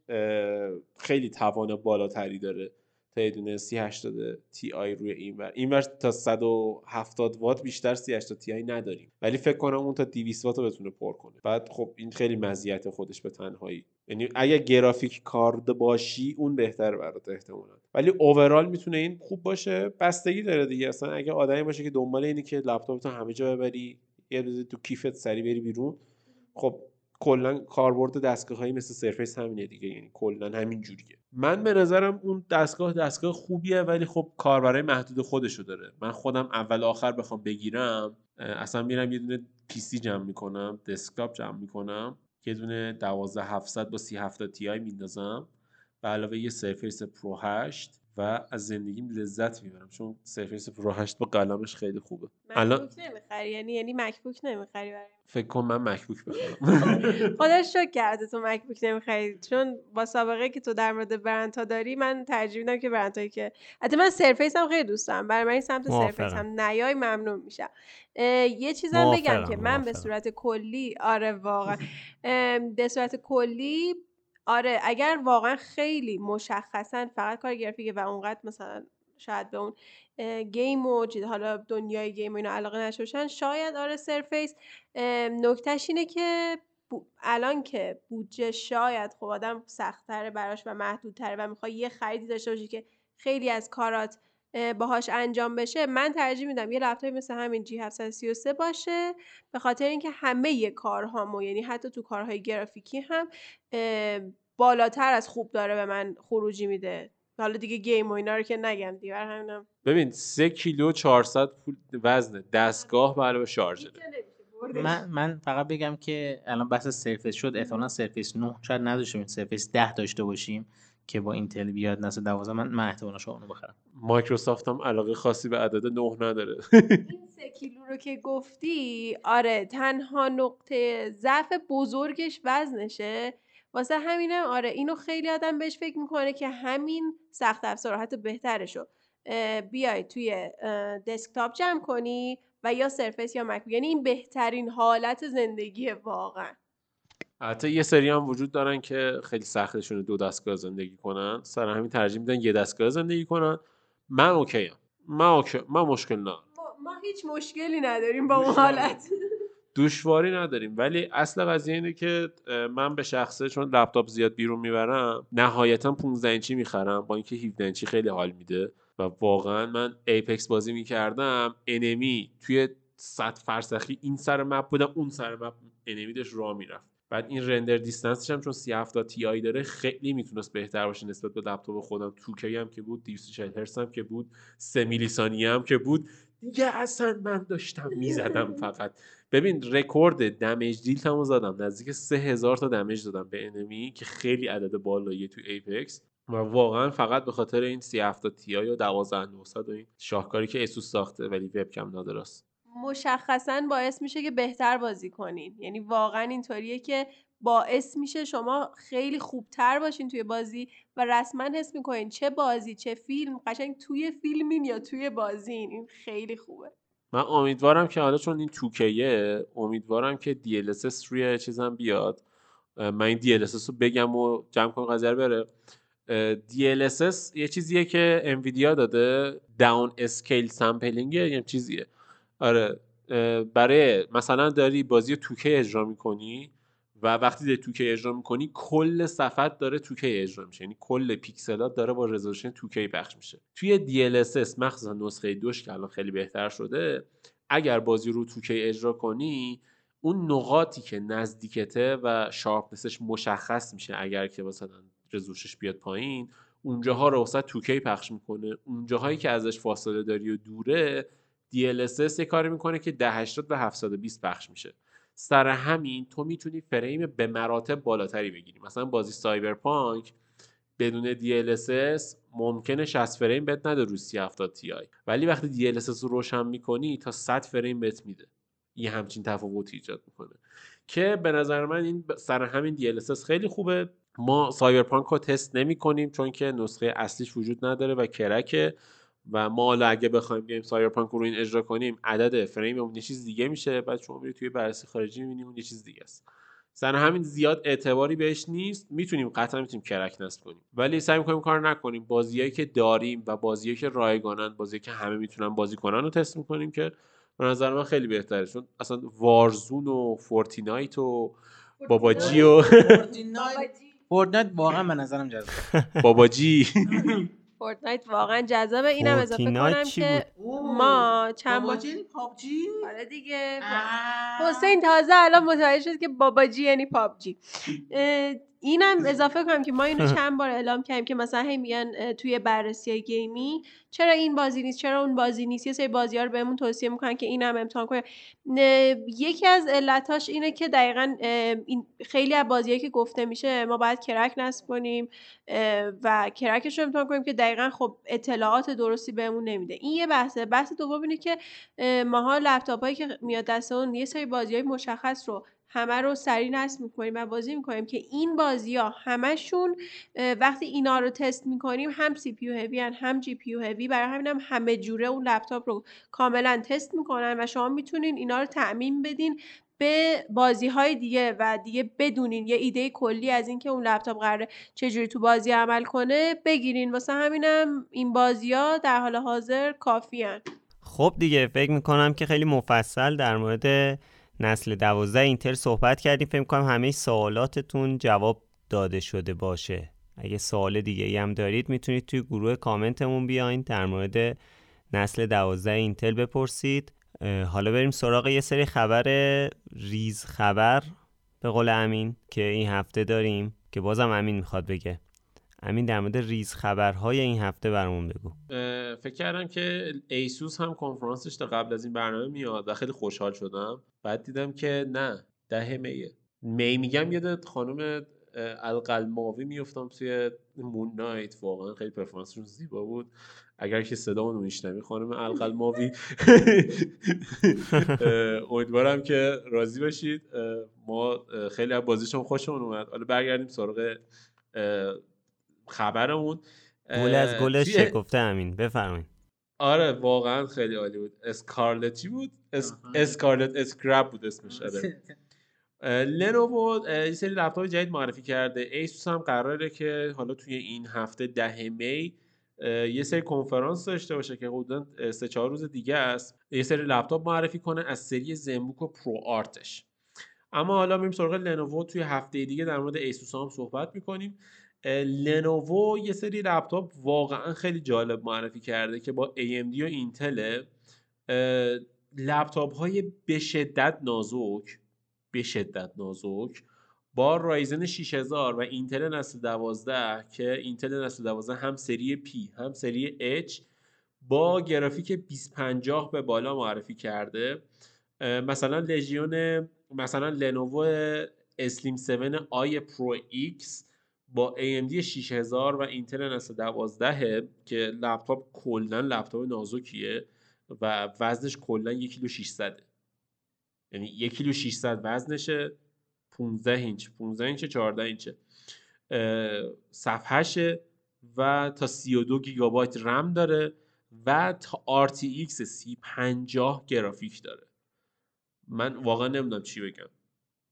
خیلی توان بالاتری داره. تا یه دونه 3080 Ti روی این ور این ور تا 170 وات بیشتر 3080 Ti نداریم. ولی فکر کنم اون تا 200 وات رو بتونه پر کنه. بعد خب این خیلی مزیت خودش به تنهایی. یعنی اگه گرافیک کار باشی اون بهتر برات احتمالا. ولی overall می‌تونه این خوب باشه. بستگی داره دیگه. اصلا اگه آدمی باشه که دنبال اینی که لپتاپتو همه جا ببری یه روز تو کیفت سری بری بیرون خب کلا کاربرد دستگاه هایی مثل Surface همینه دیگه یعنی کلا همین جوریه. من به نظرم اون دستگاه دستگاه خوبیه ولی خب کاربرای محدود خودشو داره. من خودم اول آخر بخوام بگیرم اصلا میرم یه دونه PC جمع می‌کنم desktop جمع می‌کنم یه دونه 12700 با 3070 Ti میندازم. به علاوه یه Surface Pro 8 و از زندگیم لذت می‌برم. چون Surface Pro 8 با قلمش خیلی خوبه. الان نمی‌خری؟ یعنی یعنی MacBook نمی‌خری برای فکر کن من MacBook بخرم خودش [laughs] شک کرده تو MacBook نمی‌خری. چون با سابقه که تو در مورد برندها داری من ترجیح میدم که برندهایی که حتی من Surface هم خیلی دوست دارم. برای من این سمت Surface هم نیای ممنون میشم. یه چیزم بگم که من به صورت کلی آره واقعا. [laughs] به صورت کلی آره اگر واقعا خیلی مشخصا فقط کار گرافیکه و اونقدر مثلا شاید به اون game و حالا دنیای game و اینا علاقه نشوشن شاید آره Surface. نکتهش اینه که الان که بودجه شاید خب آدم سختتره براش و محدودتره و می‌خوای یه خریدی داشته باشی که خیلی از کارات باهاش انجام بشه من ترجیح میدم یه لپتاپی مثل همین G 733 باشه به خاطر اینکه همه کارهامو یعنی حتی تو کارهای گرافیکی هم بالاتر از خوب داره به من خروجی میده. حالا دیگه game و اینا رو که نگم دیگه همینم. ببین سه کیلو 400 وزن دستگاه به علاوه شارژره من من فقط بگم که الان بحث Surface شد احتمالاً Surface 9 شاید نداشته Surface 10 داشته باشیم. که با Intel بیاد نسل 12 من من احتمالاً اونو بخرم. مایکروسافت هم علاقه خاصی به عدد 9 نداره. این سه کیلو رو که گفتی آره تنها نقطه ضعف بزرگش وزنشه. واسه همینم آره اینو خیلی آدم بهش فکر می‌کنه که همین سخت افزار حتی بهترشو بیای توی دسکتاپ جمع کنی و یا سرفیس یا مک یعنی این بهترین حالت زندگی واقعا. حتی یه سری هم وجود دارن که خیلی سختشون دو دستگاه زندگی کنن. سر همین ترجیح میدن یه دستگاه زندگی کنن. من OK هم. من OK من مشکل نه ما, ما هیچ مشکلی نداریم با اون حالت. دشواری نداریم. ولی اصل قضیه اینه که من به شخصه چون لپتاپ زیاد بیرون می‌برم نهایتا 15 اینچی می‌خرم. با اینکه 17 اینچی خیلی حال میده. و واقعا من Apex بازی می‌کردم. enemy توی 100 فرسخی این سر map بودم اون سر map enemy داشت راه می‌رفت. بعد این render distance ش هم چون 3070 Ti داره خیلی می‌تونست بهتر باشه نسبت به لپتاپ خودم. 2K هم که بود 240 هرتز هم که بود 3 میلی ثانیه هم که بود. دیگه اصلا من داشتم می‌زدم [laughs] فقط. ببین رکورد damage dealt مو زدم. نزدیک 3000 تا damage دادم به enemy که خیلی عدد بالایی تو Apex و واقعا فقط به خاطر این 3070 تی یا 12900 و این شاهکاری که ASUS ساخته ولی وبکم نداره مشخصا باعث میشه که بهتر بازی کنین. یعنی واقعا اینطوریه که باعث میشه شما خیلی خوبتر باشین توی بازی و رسما حس می‌کنین چه بازی چه فیلم. قشنگ توی فیلمین یا توی بازین. این خیلی خوبه. من امیدوارم که حالا چون این 2K ه امیدوارم که DLSS روی چیزم بیاد. من این DLSS رو بگم و جمع کنم قضیه بره. DLSS یه چیزیه که NVIDIA داده. downscale sampling یه چیزیه. آره برای مثلا داری بازی 2K اجرا می‌کنی و وقتی داری 2K اجرا می‌کنی کل صفحت داره 2K اجرا میشه. یعنی کل پیکسلات داره با resolution 2K پخش میشه. توی DLSS مخصوصا نسخه دوش که الان خیلی بهتر شده اگر بازی رو 2K اجرا کنی اون نقاطی که نزدیکته و sharpness ش مشخص میشه اگر که مثلا resolution ش بیاد پایین اونجاها رو واست 2K پخش می‌کنه. اونجاهایی که ازش فاصله داری و دوره DLSS یه کاری می‌کنه که 1080 به 720 پخش میشه. سر همین تو می‌تونی فریم به مراتب بالاتری بگیری. مثلا بازی Cyberpunk بدون DLSS ممکنه 60 فریم بهت نده رو 3070 Ti ولی وقتی DLSS رو روشن می‌کنی تا 100 فریم بهت میده. یه همچین تفاوتی ایجاد می‌کنه. که به نظر من این سر همین DLSS خیلی خوبه. ما Cyberpunk رو تست نمی کنیم چون که نسخه اصلیش وجود نداره و crack ه. و ما حالا اگه بخوایم بیایم Cyberpunk رو این اجرا کنیم عدد فریم اون یه چیز دیگه میشه. بعد شما میرید توی بررسی خارجی می‌بینیم اون یه چیز دیگه است. سر همین زیاد اعتباری بهش نیست. می‌تونیم قطعا می‌تونیم crack نصب کنیم. ولی سعی می‌کنیم کار نکنیم. بازیایی که داریم و بازیایی که رایگانن بازی که همه می‌تونن بازی کنن رو تست می‌کنیم که به نظر من خیلی بهتره. چون اصلا Warzone و Fortnite و باباجی و Fortnite واقعا به نظرم جذاب. باباجی [laughs] Fortnite واقعا جذابه اینم اضافه کنم که ما چند باباجی یعنی PUBG؟ آره دیگه. حسین تازه الان متوجه شد که باباجی یعنی پابجی. اینم اضافه کنم که ما اینو [laughs] چند بار اعلام کردیم که مثلا هی میگن توی بررسی گیمی چرا این بازی نیست چرا اون بازی نیست؟ یه سری بازی ها رو بهمون توصیه می‌کنن که اینم امتحان کنه یکی از علتاش اینه که دقیقا این خیلی از بازیهایی که گفته میشه ما باید کرک نصب کنیم و کرکش رو امتحان کنیم که دقیقا خب اطلاعات درستی بهمون نمیده. این یه بحثه. بحث دوم اینه که ماها لپتاپ هایی که میاد دستمون یه سری بازی های مشخص رو همه رو سریع نصب می‌کنیم و بازی می‌کنیم که این بازی ها همشون وقتی اینا رو تست می‌کنیم هم CPU heavy هم GPU heavy برای همین هم همه جوره اون لپتاپ رو کاملا تست می‌کنن و شما می‌تونین اینا رو تعمیم بدین به بازی های دیگه و دیگه بدونین. یه ایده کلی از اینکه اون لپتاپ قراره چجوری تو بازی عمل کنه بگیرین. واسه همینم این بازی ها در حال حاضر کافیان خب دیگه فکر می‌کنم که خیلی مفصل در مورد نسل دوازده Intel صحبت کردیم. فکر کنم همه سوالاتتون جواب داده شده باشه. اگه سوال دیگه ای هم دارید می‌تونید توی گروه کامنتمون بیاین. در مورد نسل دوازده Intel بپرسید. حالا بریم سراغ یه سری خبر ریز خبر به قول امین که این هفته داریم که بازم امین می‌خواد بگه. امین در مورد ریز خبرهای این هفته برامون بگو. فکر کردم که ایسوس هم کنفرانسش تا قبل از این برنامه میاد و خیلی خوشحال شدم. بعد دیدم که نه ده میه. می میگم یاد خانم القلماوی میفتم توی مون نایت. واقعا خیلی پرفورمنسشون زیبا بود. اگر که صدا رو میشنوی خانم القلماوی. [laughs] امیدوارم که راضی باشید. ما خیلی از بازیشون خوشمون اومد. حالا برگردیم سراغ خبرمون گل از گلش شکفته همین بفرمایید. آره واقعا خیلی عالی بود. اسکارلتی بود؟ اس... اسکارلت اسکراب بود اسمش آره. [laughs] Lenovo یه سری لپتاپ جدید معرفی کرده. ASUS هم قراره که حالا توی این هفته ده می یه سری کنفرانس داشته باشه که حدودا سه چهار روز دیگه است. یه سری لپتاپ معرفی کنه از سری Zenbook و ProArt ش. اما حالا میریم سراغ Lenovo توی هفته دیگه در مورد ASUS هم صحبت می‌کنیم. Lenovo یه سری لپتاپ واقعا خیلی جالب معرفی کرده که با AMD و Intel لپتاپ های به شدت نازک به شدت نازک با Ryzen 6000 و Intel نسل 12 که Intel نسل 12 هم سری P هم سری H با گرافیک 2050 به بالا معرفی کرده. مثلا Legion مثلا Lenovo Slim 7i Pro X با AMD 6000 و Intel نسل 12 که لپتاپ کلا لپتاپ نازکیه و وزنش کلا 1 کیلو 600 یعنی 1 کیلو 600 وزنشه 15 اینچ. 15 اینچ 14 اینچه. صفحهشه و تا 32 گیگابایت رم داره و تا RTX 3050 گرافیک داره. من واقعا نمی‌دونم چی بگم.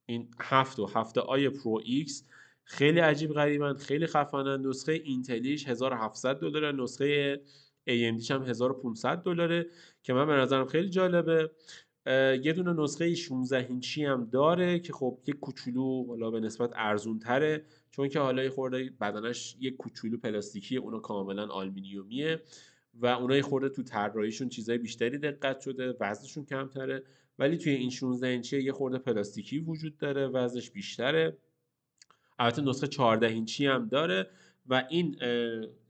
این هفت و هفت i Pro X خیلی عجیب غریبن خیلی خفنن. نسخه Intel یش 1700 دلاره. نسخه AMD ش هم 1500 دلاره که من به نظرم خیلی جالبه. یه دونه نسخه 16 اینچی هم داره که خب یک کوچولو حالا به نسبت ارزون تره چون که حالا خورده بدنش یک کوچولو پلاستیکیه. اونو کاملا آلمینیومیه و اونای خورده تو طراحیشون چیزای بیشتری دقت شده. وزنشون کمتره. ولی توی این 16 اینچی یه خورده پلاستیکی وجود داره. وزنش بیشتره. البته نسخه 14 اینچی هم داره و این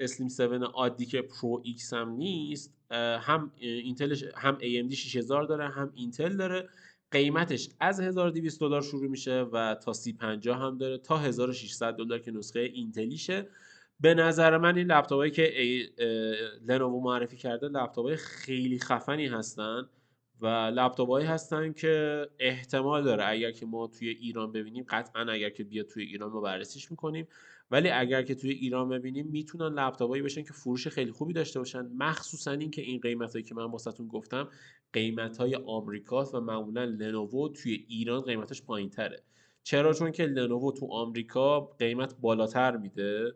Slim 7 عادی که Pro X هم نیست هم Intel ش هم AMD 6000 داره هم Intel داره. قیمتش از 1200 دلار شروع میشه و تا 3050 هم داره تا 1600 دلار که نسخه Intel یشه. به نظر من این لپتاپایی که لنوو معرفی کرده لپتاپای خیلی خفنی هستن. و لپتاپایی هستن که احتمال داره اگر که ما توی ایران ببینیم قطعا اگر که بیاد توی ایران ما بررسیش می‌کنیم. ولی اگر که توی ایران ببینیم می‌تونن لپتاپایی باشن که فروش خیلی خوبی داشته باشن. مخصوصا اینکه این قیمتایی که من واسهتون گفتم قیمت های آمریکاست و معمولا لنوو توی ایران قیمتش پایین تره چرا؟ چون که لنوو تو آمریکا قیمت بالاتر میده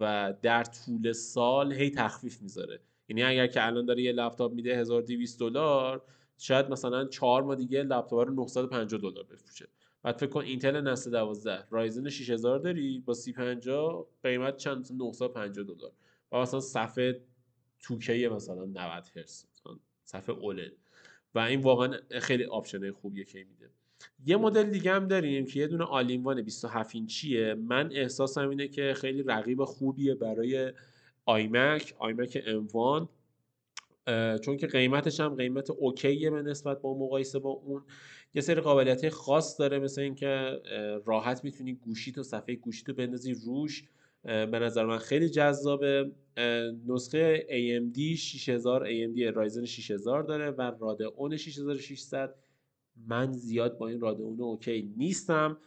و در طول سال هی تخفیف می‌ذاره. یعنی اگر که الان داره یه لپتاپ میده 1200 دلار شاید مثلا چهار ماه دیگه لپتاپ رو 950 دلار بفروشه. بعد فکر کن Intel نسل 12 Ryzen 6000 داری؟ با 3050 قیمت چند؟ 950 دلار. و مثلا صفحه 2K یه مثلا 90 هرتز صفحه OLED. و این واقعا خیلی option خوبیه که میده. یه مدل دیگه هم داریم که یه دونه all-in-one 27 اینچیه. من احساسم اینه که خیلی رقیب خوبیه برای آیمک آیمک اموان چون که قیمتش هم قیمت اوکیه به نسبت با مقایسه با اون. یه سری قابلیت خاص داره مثل اینکه راحت می‌تونی گوشی تو صفحه گوشی تو بندازی روش. به نظر من خیلی جذابه. نسخه AMD 6000 AMD رایزن 6000 داره و رادئون 6600 من زیاد با این رادئون اوکی نیستم.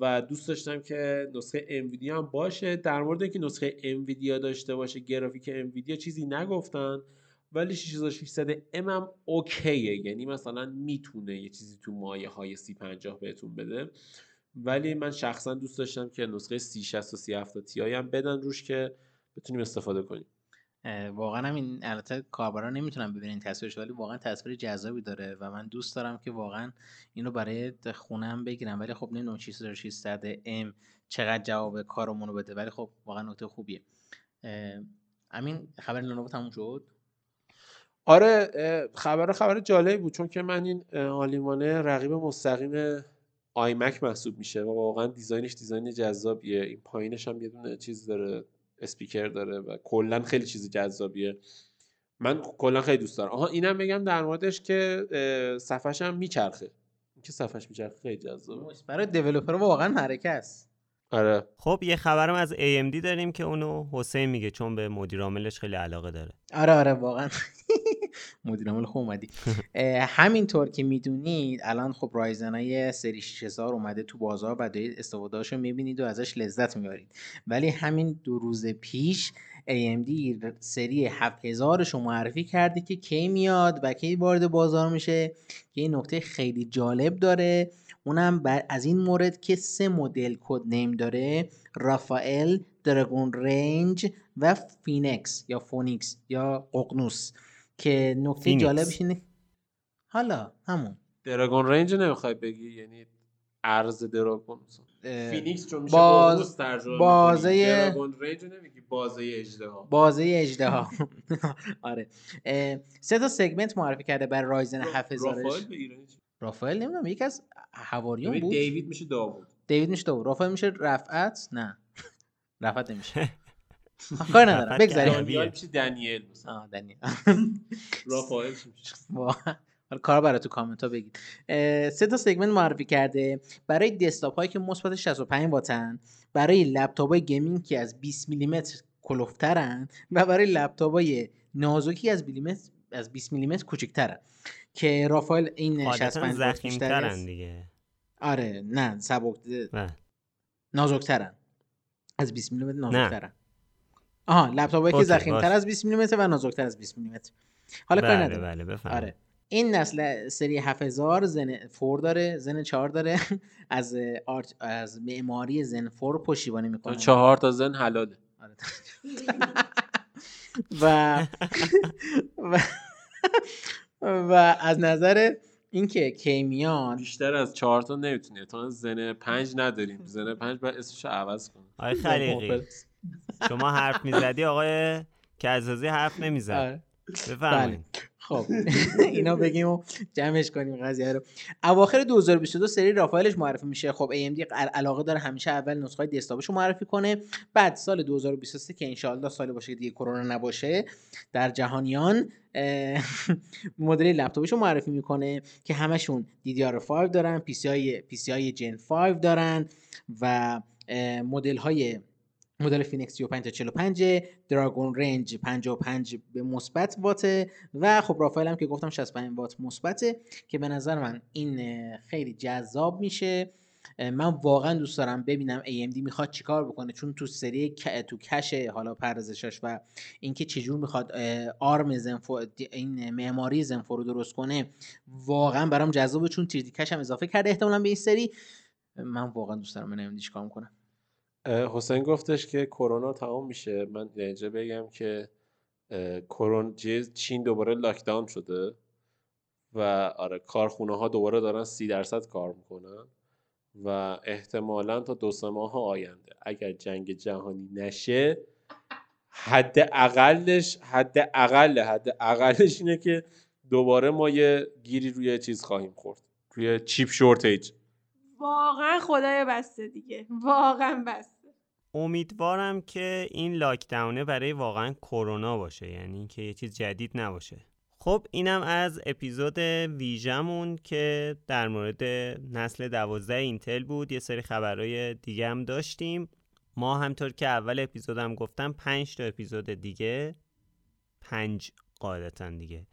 و دوست داشتم که نسخه انویدیا هم باشه. در مورد اینکه نسخه انویدیا داشته باشه گرافیک انویدیا چیزی نگفتن. ولی 6600 ام هم اوکیه. یعنی مثلا می‌تونه یه چیزی تو مایه های 3050 بهتون بده. ولی من شخصا دوست داشتم که نسخه 3060 و 3070 تی هم بدن روش که بتونیم استفاده کنیم. واقعا هم این البته کاربرا نمی‌تونن ببینین تصویرش ولی واقعا تصویر جذابی داره و من دوست دارم که واقعا اینو برای خونم بگیرم. ولی خب نمی‌دونم 6600 ام چقدر جواب کارمون رو بده. ولی خب واقعا نکته خوبیه. همین خبر Lenovo تموم شد؟ آره خبر خبر جالبی بود چون که من این all-in-one ه رقیب مستقیم iMac محسوب میشه و واقعا design ش design جذابیه. این پایینش هم یه دونه چیز داره اسپیکر داره و کلا خیلی چیز جذابیه. من کلا خیلی دوست دارم. آها اینم بگم در موردش که صفحش هم میچرخه. که صفحش میچرخه خیلی جذابه. برای دیولپر واقعا حرکت است. آره. خب یه خبرم از AMD داریم که اونو حسین میگه چون به مدیر عاملش خیلی علاقه داره. آره آره واقعا. [laughs] مدیر عامل خوب اومدی. [laughs] همینطور که می‌دونید الان خب رایزن های سری 6000 اومده تو بازار و دارید استفادهاشو می‌بینید و ازش لذت می‌برید. ولی همین دو روز پیش AMD سری 7000 رو معرفی کرده که کی میاد و کی وارد بازار میشه که این نکته خیلی جالب داره. اونم از این مورد که سه مدل code name داره Raphael Dragon Range و Phoenix یا Phoenix یا ققنوس. که نکته جالبش اینه حالا همون. Dragon Range نمی‌خوای بگی؟ یعنی ارز دراگون فینیکس چون میشه باز... ترجمه بازه دراگون رنج نمیگی بازه اجدها بازه اجدها [laughs] آره. سه تا سگمنت معرفی کرده برای رایزن 7000 رافائل به ایرانی رافائل نمی‌دونم یکی از حواریون بود. دیوید میشه داوود. دیوید میشه داوود. رافائل میشه رفعت؟ نه. [laughs] رفعت نمیشه. [laughs] کار ندارم. بگذاریم. دانیال میشه دنیل آه دنیل [laughs] رافائل میشه. حالا کارا برای تو کامنت ها بگید سه تا segment معرفی کرده. برای دسکتاپ هایی که مثبت 65 واتن برای لپتاپ های gaming که از 20 میلیمتر کلفت‌ترن و برای لپتاپ های نازکی از میلیمتر از 20 میلیمتر کوچکترن که Raphael این 65 ضخیم‌ترن دیگه. آره نه سبک نازکترن. از 20 میلیمتر نازکترن. آها لپتاپ که ضخیم‌تر از 20 میلیمتر و نازکتر از 20 میلیمتر. حالا کاری بله بله بفهم آره. این نسل سری 7000 زن فور داره زن 4 داره. [laughs] از آرت از معماری زن فور پشتیبانی می‌کنه. چهار تا زن حلاله. آره. [laughs] و و, و از نظر اینکه کیمیان بیشتر از چهار تا نمی‌تونه تا زن پنج نداریم. زن پنج باید اسمش عوض کنه آقای خلیقی شما حرف می‌زدی آقای کزازی حرف نمی‌زد. آره. بفرمایید. خب اینا بگیم و جمعش کنیم قضیه رو. اواخر 2022 سری رافائلش معرفی میشه. خب AMD علاقه داره همیشه اول نسخه دسکتاپش رو معرفی کنه. بعد سال 2023 که انشالله سال باشه که دیگه کرونا نباشه در جهانیان [laughs] مدل لپتاپش رو معرفی می‌کنه که همشون DDR5 دارن سی های جن 5 دارن و مدل های مدل Phoenix 35 تا 45 Dragon Range 55 به مثبت واته و خب Raphael هم که گفتم 65 وات مثبته که به نظر من این خیلی جذاب میشه. من واقعا دوست دارم ببینم AMD می‌خواد چیکار بکنه چون تو سری تو cache حالا پردازشش و اینکه چجور می‌خواد آرم Zen 4 این معماری Zen 4 رو درست کنه واقعا برام جذابه چون 3D cache هم اضافه کرده احتمالا به این سری. من واقعا دوست دارم ببینم چیکار می‌کنه حسین گفتش که کرونا تمام میشه. من اینجا بگم که کرونا چین دوباره لاکداون شده و آره کارخونه ها دوباره دارن سی درصد کار می‌کنن و احتمالا تا دو سه ماه آینده. اگر جنگ جهانی نشه حد اقلش حد اقل حد اقلش اینه که دوباره ما یه گیری روی چیز خواهیم خورد. روی چیپ شورتیج. واقعا خدای بسته دیگه. واقعا بسته. امیدوارم که این لاکداونه برای واقعا کرونا باشه یعنی که یه چیز جدید نباشه. خب اینم از اپیزود ویژمون که در مورد نسل دوازده اینتل بود. یه سری خبرهای دیگه هم داشتیم. ما همطور که اول اپیزودم گفتم پنج تا اپیزود دیگه. پنج قاعدتا دیگه.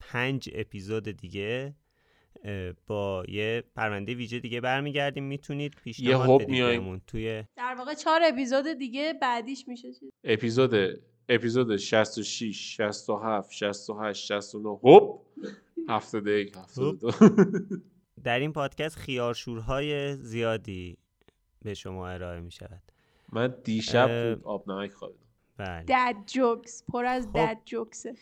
پنج اپیزود دیگه. با یه پرونده ویژه دیگه برمیگردیم. می‌تونید پیشنهاد بدید بهمون توی در واقع چهار اپیزود دیگه بعدیش میشه اپیزود اپیزود 66 67 68 69 هوب 71 72 در این پادکست خیارشورهای زیادی به شما ارائه می شود من دیشب آب نمک خوابیدم. بله. dad jokes پر از خب. dad jokes ه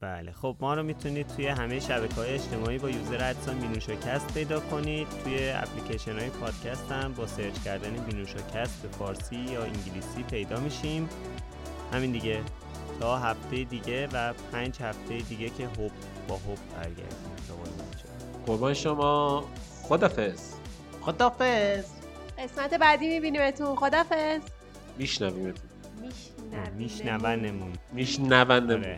بله. خب ما رو می‌تونید توی همه شبکه های اجتماعی با user at sign بینوشاکست پیدا کنید. توی اپلیکیشن های پادکست هم با سرچ کردن بینوشاکست به فارسی یا انگلیسی پیدا میشیم. همین دیگه. تا هفته دیگه و پنج هفته دیگه که هوب با هوب برگردیم. قربان شما. خدافز خدافز قسمت بعدی میبینیمتون. خدافز میشنویمتون. میشنونمون. میشنونمون.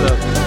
میشنونمون